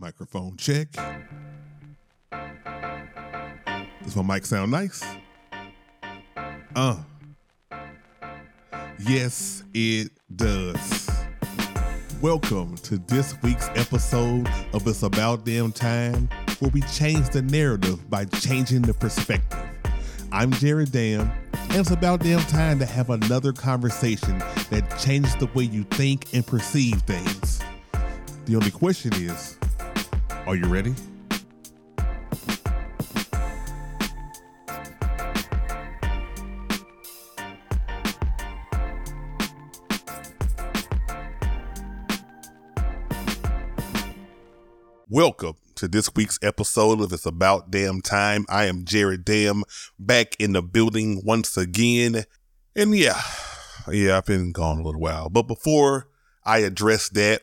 Microphone check. Does my mic sound nice? Uh. Yes, it does. Welcome to this week's episode of It's About Damn Time, where we change the narrative by changing the perspective. I'm Jared Dam, and it's about damn time to have another conversation that changes the way you think and perceive things. The only question is, are you ready? Welcome to this week's episode of It's About Damn Time. I am Jared Dam back in the building once again. And yeah, yeah, I've been gone a little while. But before I address that,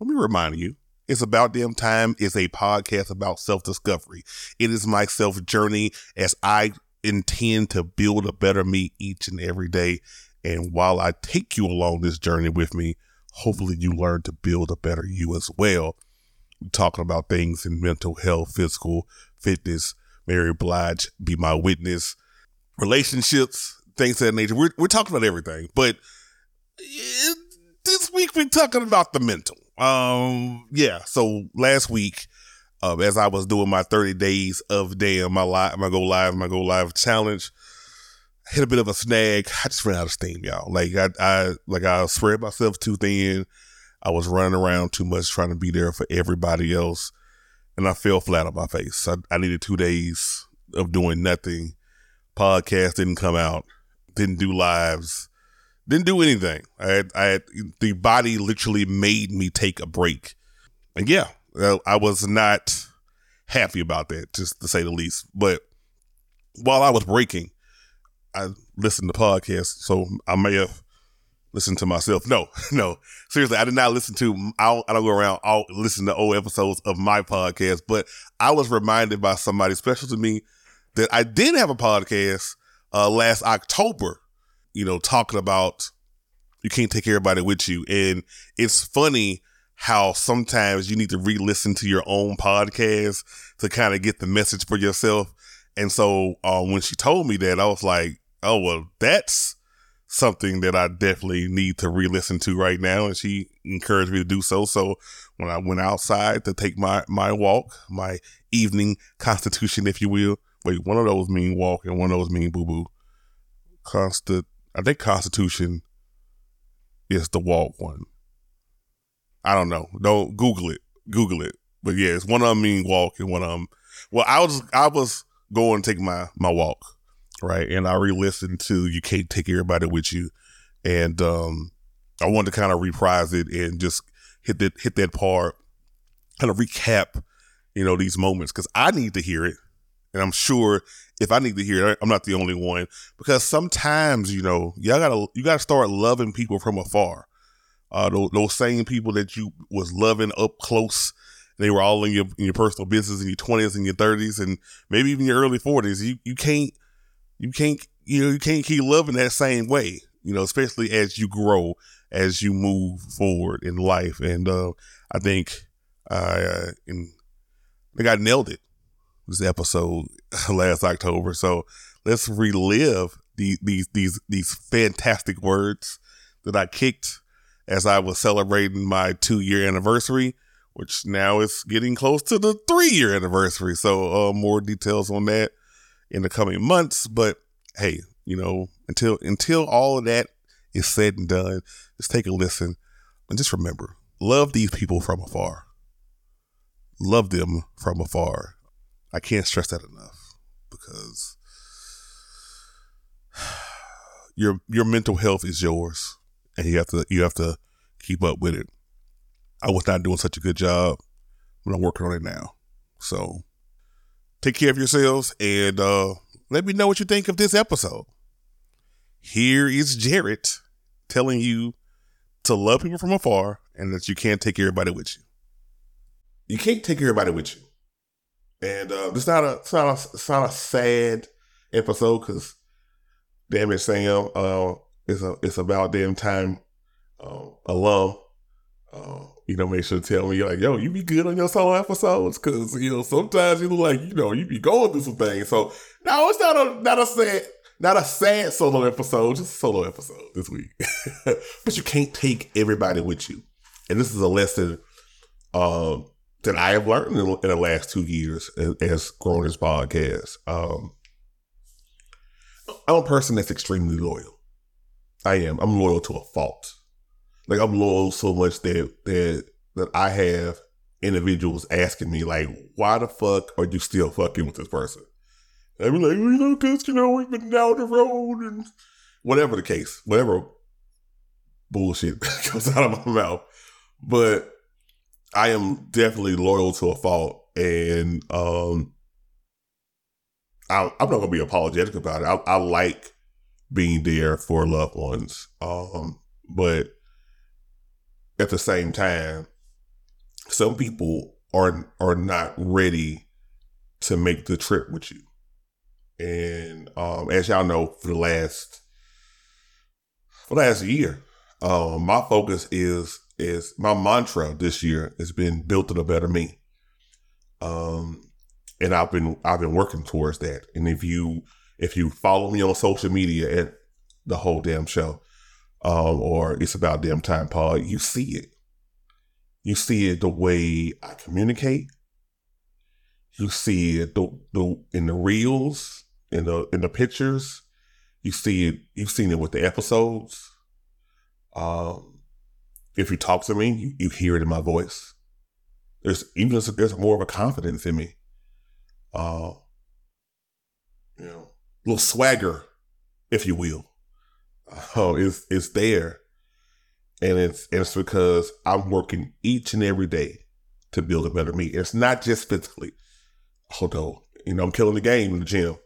let me remind you it's About Damn Time is a podcast about self discovery. It is my self journey as I intend to build a better me each and every day. And while I take you along this journey with me, hopefully you learn to build a better you as well talking about things in mental health, physical fitness, Mary Blige, be my witness, relationships, things of that nature. We're, we're talking about everything, but it, this week we're talking about the mental. Um, yeah. So last week, uh, as I was doing my 30 days of damn, my live, my go live, my go live challenge, hit a bit of a snag. I just ran out of steam, y'all. Like I, I, like I spread myself too thin. I was running around too much trying to be there for everybody else. And I fell flat on my face. I, I needed two days of doing nothing. Podcast didn't come out, didn't do lives, didn't do anything. I had, I had, the body literally made me take a break. And yeah, I was not happy about that, just to say the least. But while I was breaking, I listened to podcasts, so I may have listened to myself. No, no, seriously, I did not listen to. I don't, I don't go around all listen to old episodes of my podcast, but I was reminded by somebody special to me that I did have a podcast uh, last October. You know, talking about you can't take everybody with you, and it's funny how sometimes you need to re-listen to your own podcast to kind of get the message for yourself. And so uh, when she told me that, I was like, "Oh well, that's." something that I definitely need to re-listen to right now. And she encouraged me to do so. So when I went outside to take my, my walk, my evening constitution, if you will, wait, one of those mean walk and one of those mean boo boo. Constant, I think constitution is the walk one. I don't know. Don't Google it. Google it. But yeah, it's one of them mean walk and one of them. Well, I was I was going to take my my walk right? And I re-listened to "You Can't Take Everybody with You," and um, I wanted to kind of reprise it and just hit that hit that part, kind of recap, you know, these moments because I need to hear it, and I'm sure if I need to hear it, I'm not the only one. Because sometimes you know y'all gotta you gotta start loving people from afar. Uh, those, those same people that you was loving up close they were all in your in your personal business in your 20s and your 30s and maybe even your early 40s you you can't you can't you know you can't keep loving that same way you know especially as you grow as you move forward in life. And uh, i think uh in, i think i nailed it this episode last october so let's relive these these these fantastic words that i kicked as i was celebrating my two year anniversary which now is getting close to the three year anniversary so uh, more details on that in the coming months. But hey, you know, until until all of that is said and done, just take a listen and just remember, love these people from afar. Love them from afar. I can't stress that enough because your your mental health is yours and you have to you have to keep up with it. I was not doing such a good job, but I'm working on it now. So take care of yourselves and uh let me know what you think of this episode. Here is Jarrett telling you to love people from afar and that you can't take everybody with you. You can't take everybody with you. And uh, it's not a it's not a it's not a sad episode because damn it, Sam, uh, it's a it's about damn time uh, alum Uh, you know, make sure to tell me like, yo, you be good on your solo episodes because you know sometimes you look like you know you be going through some things. So no, it's not a not a sad not a sad solo episode, just a solo episode this week. but you can't take everybody with you, and this is a lesson um, that I have learned in, in, the last two years as, as growing this podcast. Um, I'm a person that's extremely loyal. I am. I'm loyal to a fault. Like I'm loyal so much that that that I have individuals asking me like, why the fuck are you still fucking with this person? And I be like, you know, cause you know we've been down the road and whatever the case, whatever bullshit comes out of my mouth. But I am definitely loyal to a fault, and um, I, am not gonna be apologetic about it. I, I, like being there for loved ones, um, but at the same time, some people are are not ready to make the trip with you. And um, as y'all know, for the last for the last year, um, my focus is is my mantra this year has been built to a better me. Um, and I've been I've been working towards that. And if you if you follow me on social media at the whole damn show, um, or it's about damn time Pod, you see it. You see it the way I communicate. You see it the, the in the reels, in the in the pictures. You see it. You've seen it with the episodes. Um, if you talk to me, you, you hear it in my voice. There's even there's more of a confidence in me. Uh, you know, little swagger, if you will. Oh, it's it's there, and it's it's because I'm working each and every day to build a better me. It's not just physically, although you know I'm killing the game in the gym.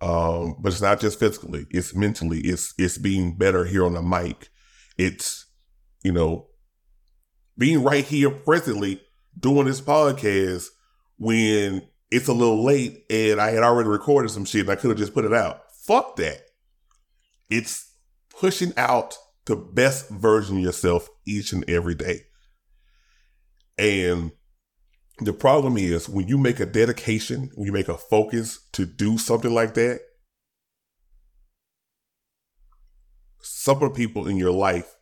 Um, but it's not just physically; it's mentally. It's it's being better here on the mic. It's you know being right here presently doing this podcast when it's a little late and I had already recorded some shit and I could have just put it out. Fuck that. It's pushing out the best version of yourself each and every day. And the problem is when you make a dedication, when you make a focus to do something like that, some of the people in your life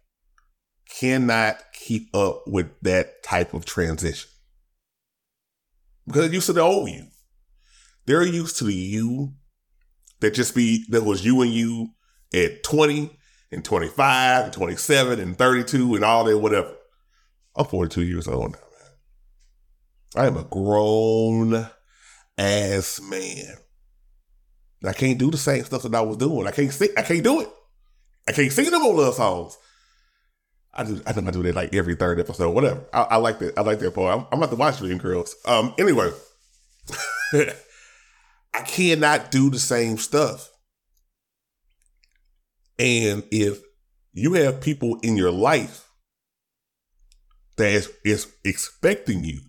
cannot keep up with that type of transition. Because they're used to the old you. They're used to the you that just be, that was you and you at 20 and 25 and 27 and 32 and all that, whatever. I'm 42 years old now. Man. I am a grown ass man. I can't do the same stuff that I was doing. I can't sing. I can't do it. I can't sing them on love songs. I do. I think I do that like every third episode. Whatever. I, I like that. I like that part. I'm, I'm about to watch Dream Girls. Um. Anyway, I cannot do the same stuff. And if you have people in your life that is, is expecting you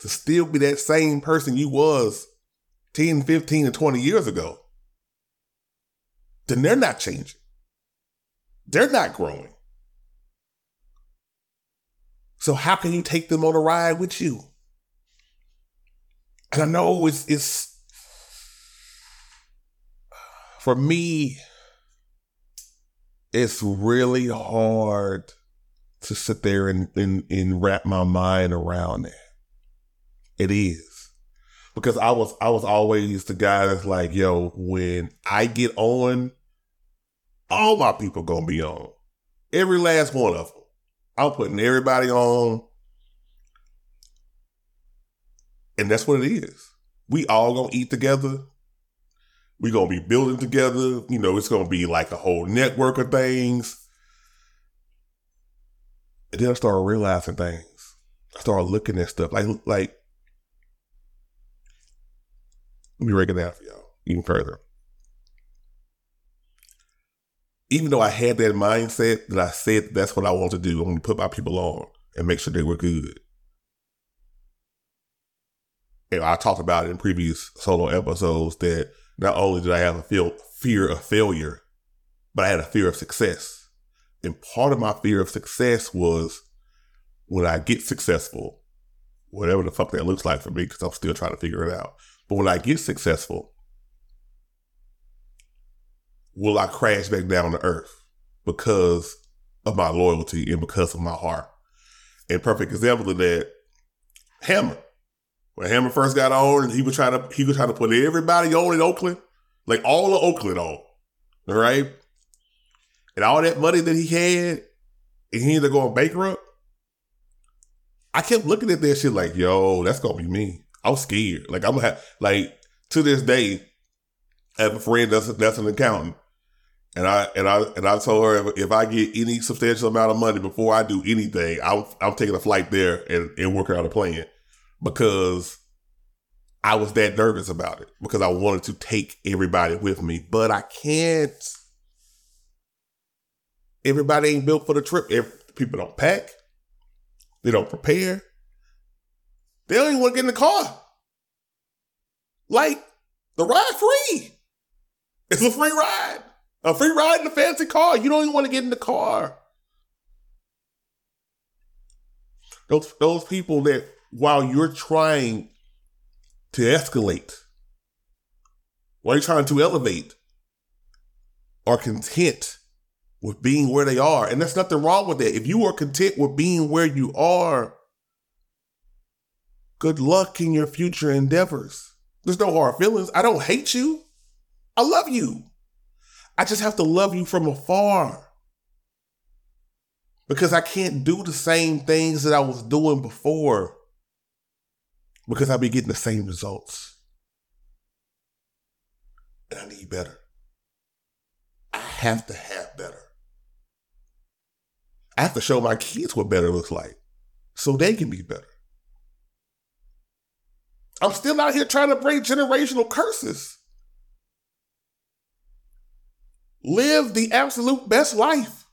to still be that same person you was 10, 15, and 20 years ago, then they're not changing. They're not growing. So how can you take them on a ride with you? And I know it's it's for me, it's really hard to sit there and, and, and wrap my mind around that. It is. Because I was I was always the guy that's like, yo, when I get on, all my people gonna be on. Every last one of them. I'm putting everybody on. And that's what it is. We all gonna eat together. We gonna be building together. You know, it's gonna be like a whole network of things. And then I started realizing things. I started looking at stuff like like let me break it down for y'all even further. Even though I had that mindset that I said that's what I want to do, I'm going to put my people on and make sure they were good. And I talked about in previous solo episodes that not only did I have a feel, fear of failure, but I had a fear of success. And part of my fear of success was when I get successful, whatever the fuck that looks like for me, because I'm still trying to figure it out. But when I get successful, will I crash back down to earth because of my loyalty and because of my heart? And perfect example of that, Hammer. When Hammer first got on, and he was trying to he was trying to put everybody on in Oakland, like all of Oakland on, all right. And all that money that he had, and he ended up going bankrupt. I kept looking at that shit like, yo, that's gonna be me. I was scared. Like I'm gonna have like to this day, I have a friend that's that's an accountant. And I and I and I told her if, if I get any substantial amount of money before I do anything, I'm I'm taking a flight there and, and working out a plan because I was that nervous about it because I wanted to take everybody with me, but I can't. Everybody ain't built for the trip. Every, people don't pack. They don't prepare. They don't even want to get in the car. Like the ride free. It's a free ride. A free ride in a fancy car. You don't even want to get in the car. Those those people that while you're trying to escalate, while you're trying to elevate, are content with being where they are. And there's nothing wrong with that. If you are content with being where you are, good luck in your future endeavors. There's no hard feelings. I don't hate you. I love you. I just have to love you from afar. Because I can't do the same things that I was doing before. Because I'll be getting the same results. And I need better. I have to have better. I have to show my kids what better looks like so they can be better. I'm still out here trying to break generational curses. Live the absolute best life.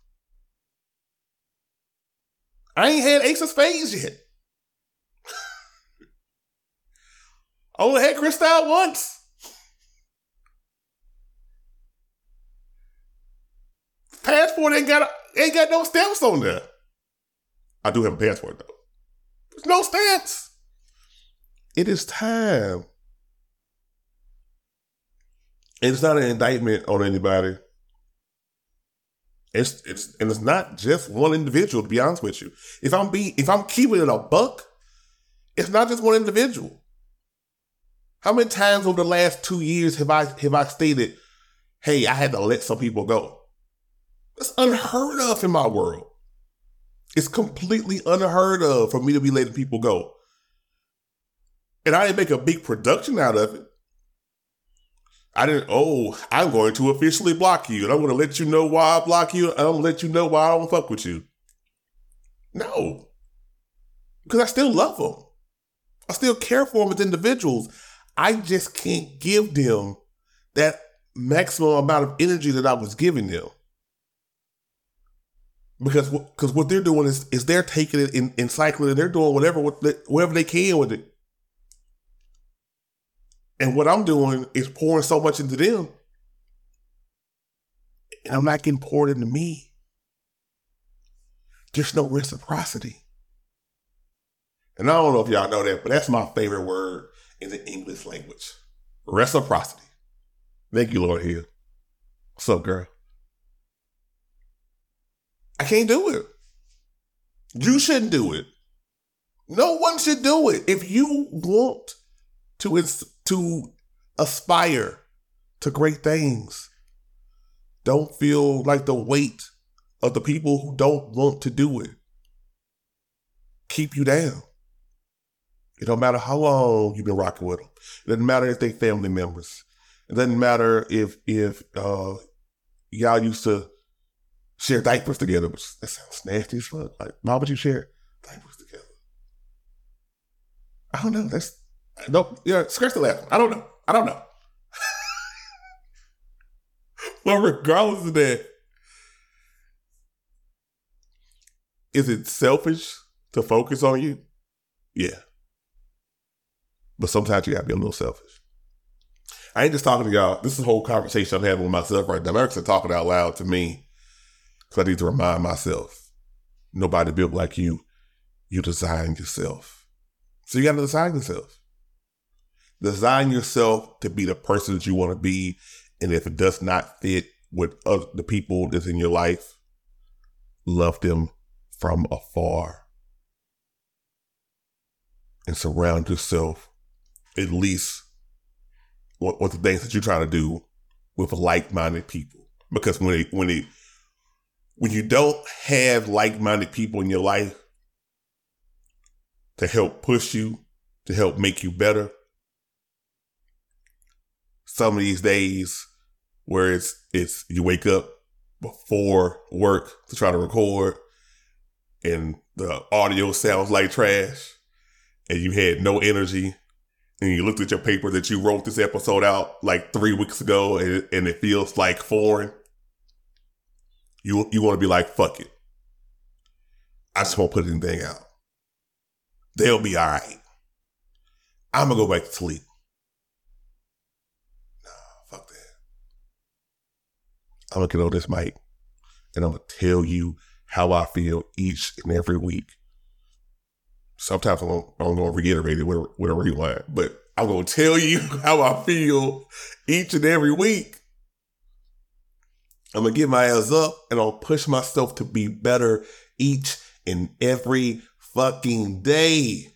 I ain't had Ace of Spades yet. I only had Cristal once. Passport ain't got ain't got no stamps on there. I do have a passport though. There's no stamps. It is time. It's not an indictment on anybody. It's it's and it's not just one individual. To be honest with you, if I'm be if I'm keeping it a buck, it's not just one individual. How many times over the last two years have I have I stated, "Hey, I had to let some people go"? That's unheard of in my world. It's completely unheard of for me to be letting people go. And I didn't make a big production out of it. I didn't, oh, I'm going to officially block you and I'm going to let you know why I block you. I'm going to let you know why I don't fuck with you. No. Because I still love them. I still care for them as individuals. I just can't give them that maximum amount of energy that I was giving them. Because because what they're doing is is they're taking it and, and cycling and they're doing whatever whatever they can with it. And what I'm doing is pouring so much into them. And I'm not getting poured into me. There's no reciprocity. And I don't know if y'all know that, but that's my favorite word in the English language. Reciprocity. Thank you, Lauryn Hill. What's up, girl? I can't do it. You shouldn't do it. No one should do it. If you want to to aspire to great things. Don't feel like the weight of the people who don't want to do it keep you down. It don't matter how long you've been rocking with them. It doesn't matter if they family members. It doesn't matter if if uh, y'all used to share diapers together. Which that sounds nasty as fuck. Like, why would you share diapers together? I don't know. That's no, yeah, scratch the last one. I don't know. I don't know. but regardless of that, is it selfish to focus on you? Yeah. But sometimes you gotta be a little selfish. I ain't just talking to y'all. This is a whole conversation I'm having with myself right now. I'm actually talking out loud to me. Because I need to remind myself. Nobody built like you. you design yourself. So you got to design yourself. Design yourself to be the person that you want to be. And if it does not fit with the people that's in your life, love them from afar. And surround yourself at least with, with the things that you're trying to do with like-minded people. Because when when when you don't have like-minded people in your life to help push you, to help make you better, some of these days where it's it's you wake up before work to try to record and the audio sounds like trash and you had no energy and you looked at your paper that you wrote this episode out like three weeks ago and, it, and it feels like foreign, you you want to be like, fuck it. I just won't put anything out. They'll be all right. I'm gonna go back to sleep. Nah, fuck that. I'm gonna get on this mic and I'm gonna tell you how I feel each and every week sometimes I'm I'm gonna reiterate it with a, with but I'm gonna tell you how I feel each and every week. I'm gonna get my ass up and I'll push myself to be better each and every fucking day.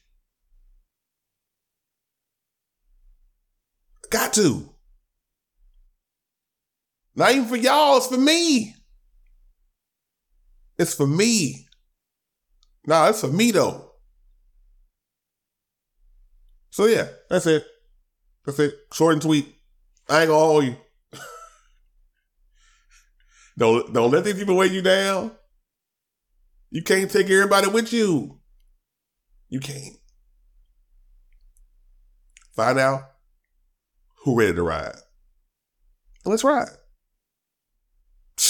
Got to. Not even for y'all, it's for me. It's for me. Nah, it's for me though. So yeah, that's it. That's it. Short and sweet. I ain't gonna hold you. don't don't let these people weigh you down. You can't take everybody with you. You can't. Find out who ready to ride. Let's ride.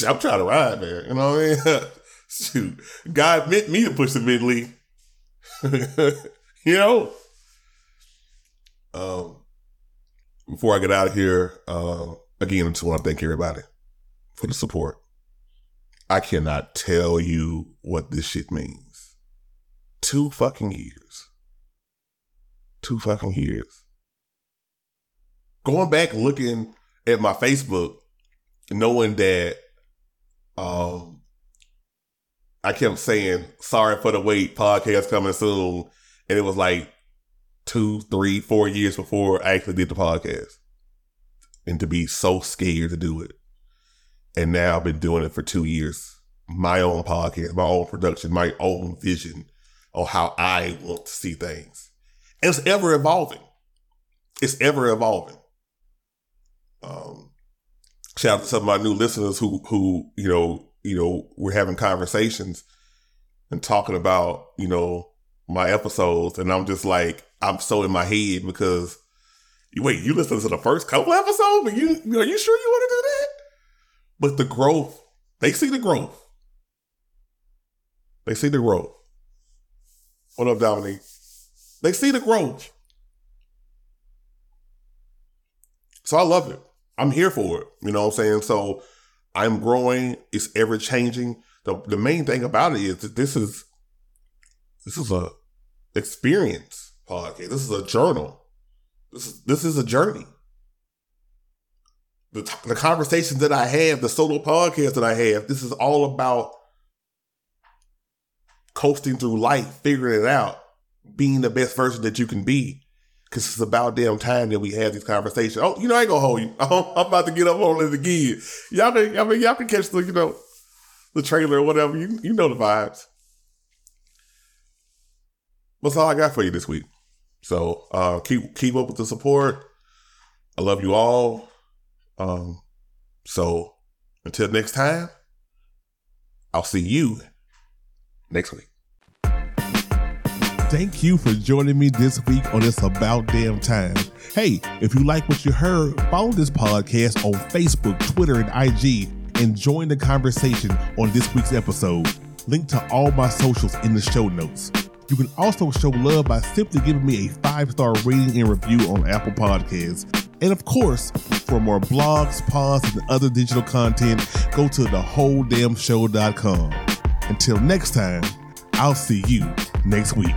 I'm trying to ride, man. You know what I mean? Shoot. God meant me to push the mid league. you know? Um, before I get out of here, uh, again, I just want to thank everybody for the support. I cannot tell you what this shit means. Two fucking years. Two fucking years. Going back looking at my Facebook, knowing that um I kept saying, sorry for the wait, podcast coming soon. And it was like two, three, four years before I actually did the podcast. And to be so scared to do it. And now I've been doing it for two years. My own podcast, my own production, my own vision on how I want to see things. And it's ever evolving. It's ever evolving. Um, shout out to some of my new listeners who who, you know, you know, we're having conversations and talking about, you know, my episodes. And I'm just like, I'm so in my head because wait, you listen to the first couple episodes, but you are you sure you want to do that? But the growth, they see the growth. They see the growth. What up, Dominique? They see the growth. So I love it. I'm here for it. You know what I'm saying? So I'm growing. It's ever changing. The the main thing about it is that this is this is a experience podcast. This is a journal. This is this is a journey. The, the conversations that I have, the solo podcast that I have, this is all about coasting through life, figuring it out, being the best version that you can be. Cause it's about damn time that we have these conversations. Oh, you know, I ain't gonna hold you. I'm about to get up on it again. Y'all can, I mean, y'all can catch the, you know, the trailer or whatever. You, you know the vibes. That's all I got for you this week. So uh, keep keep up with the support. I love you all. Um, so until next time, I'll see you next week. Thank you for joining me this week on It's About Damn Time. Hey, if you like what you heard, follow this podcast on Facebook, Twitter, and IG and join the conversation on this week's episode. Link to all my socials in the show notes. You can also show love by simply giving me a five star rating and review on Apple Podcasts. And of course, for more blogs, pods, and other digital content, go to thewholedamnshow.com. Until next time, I'll see you next week.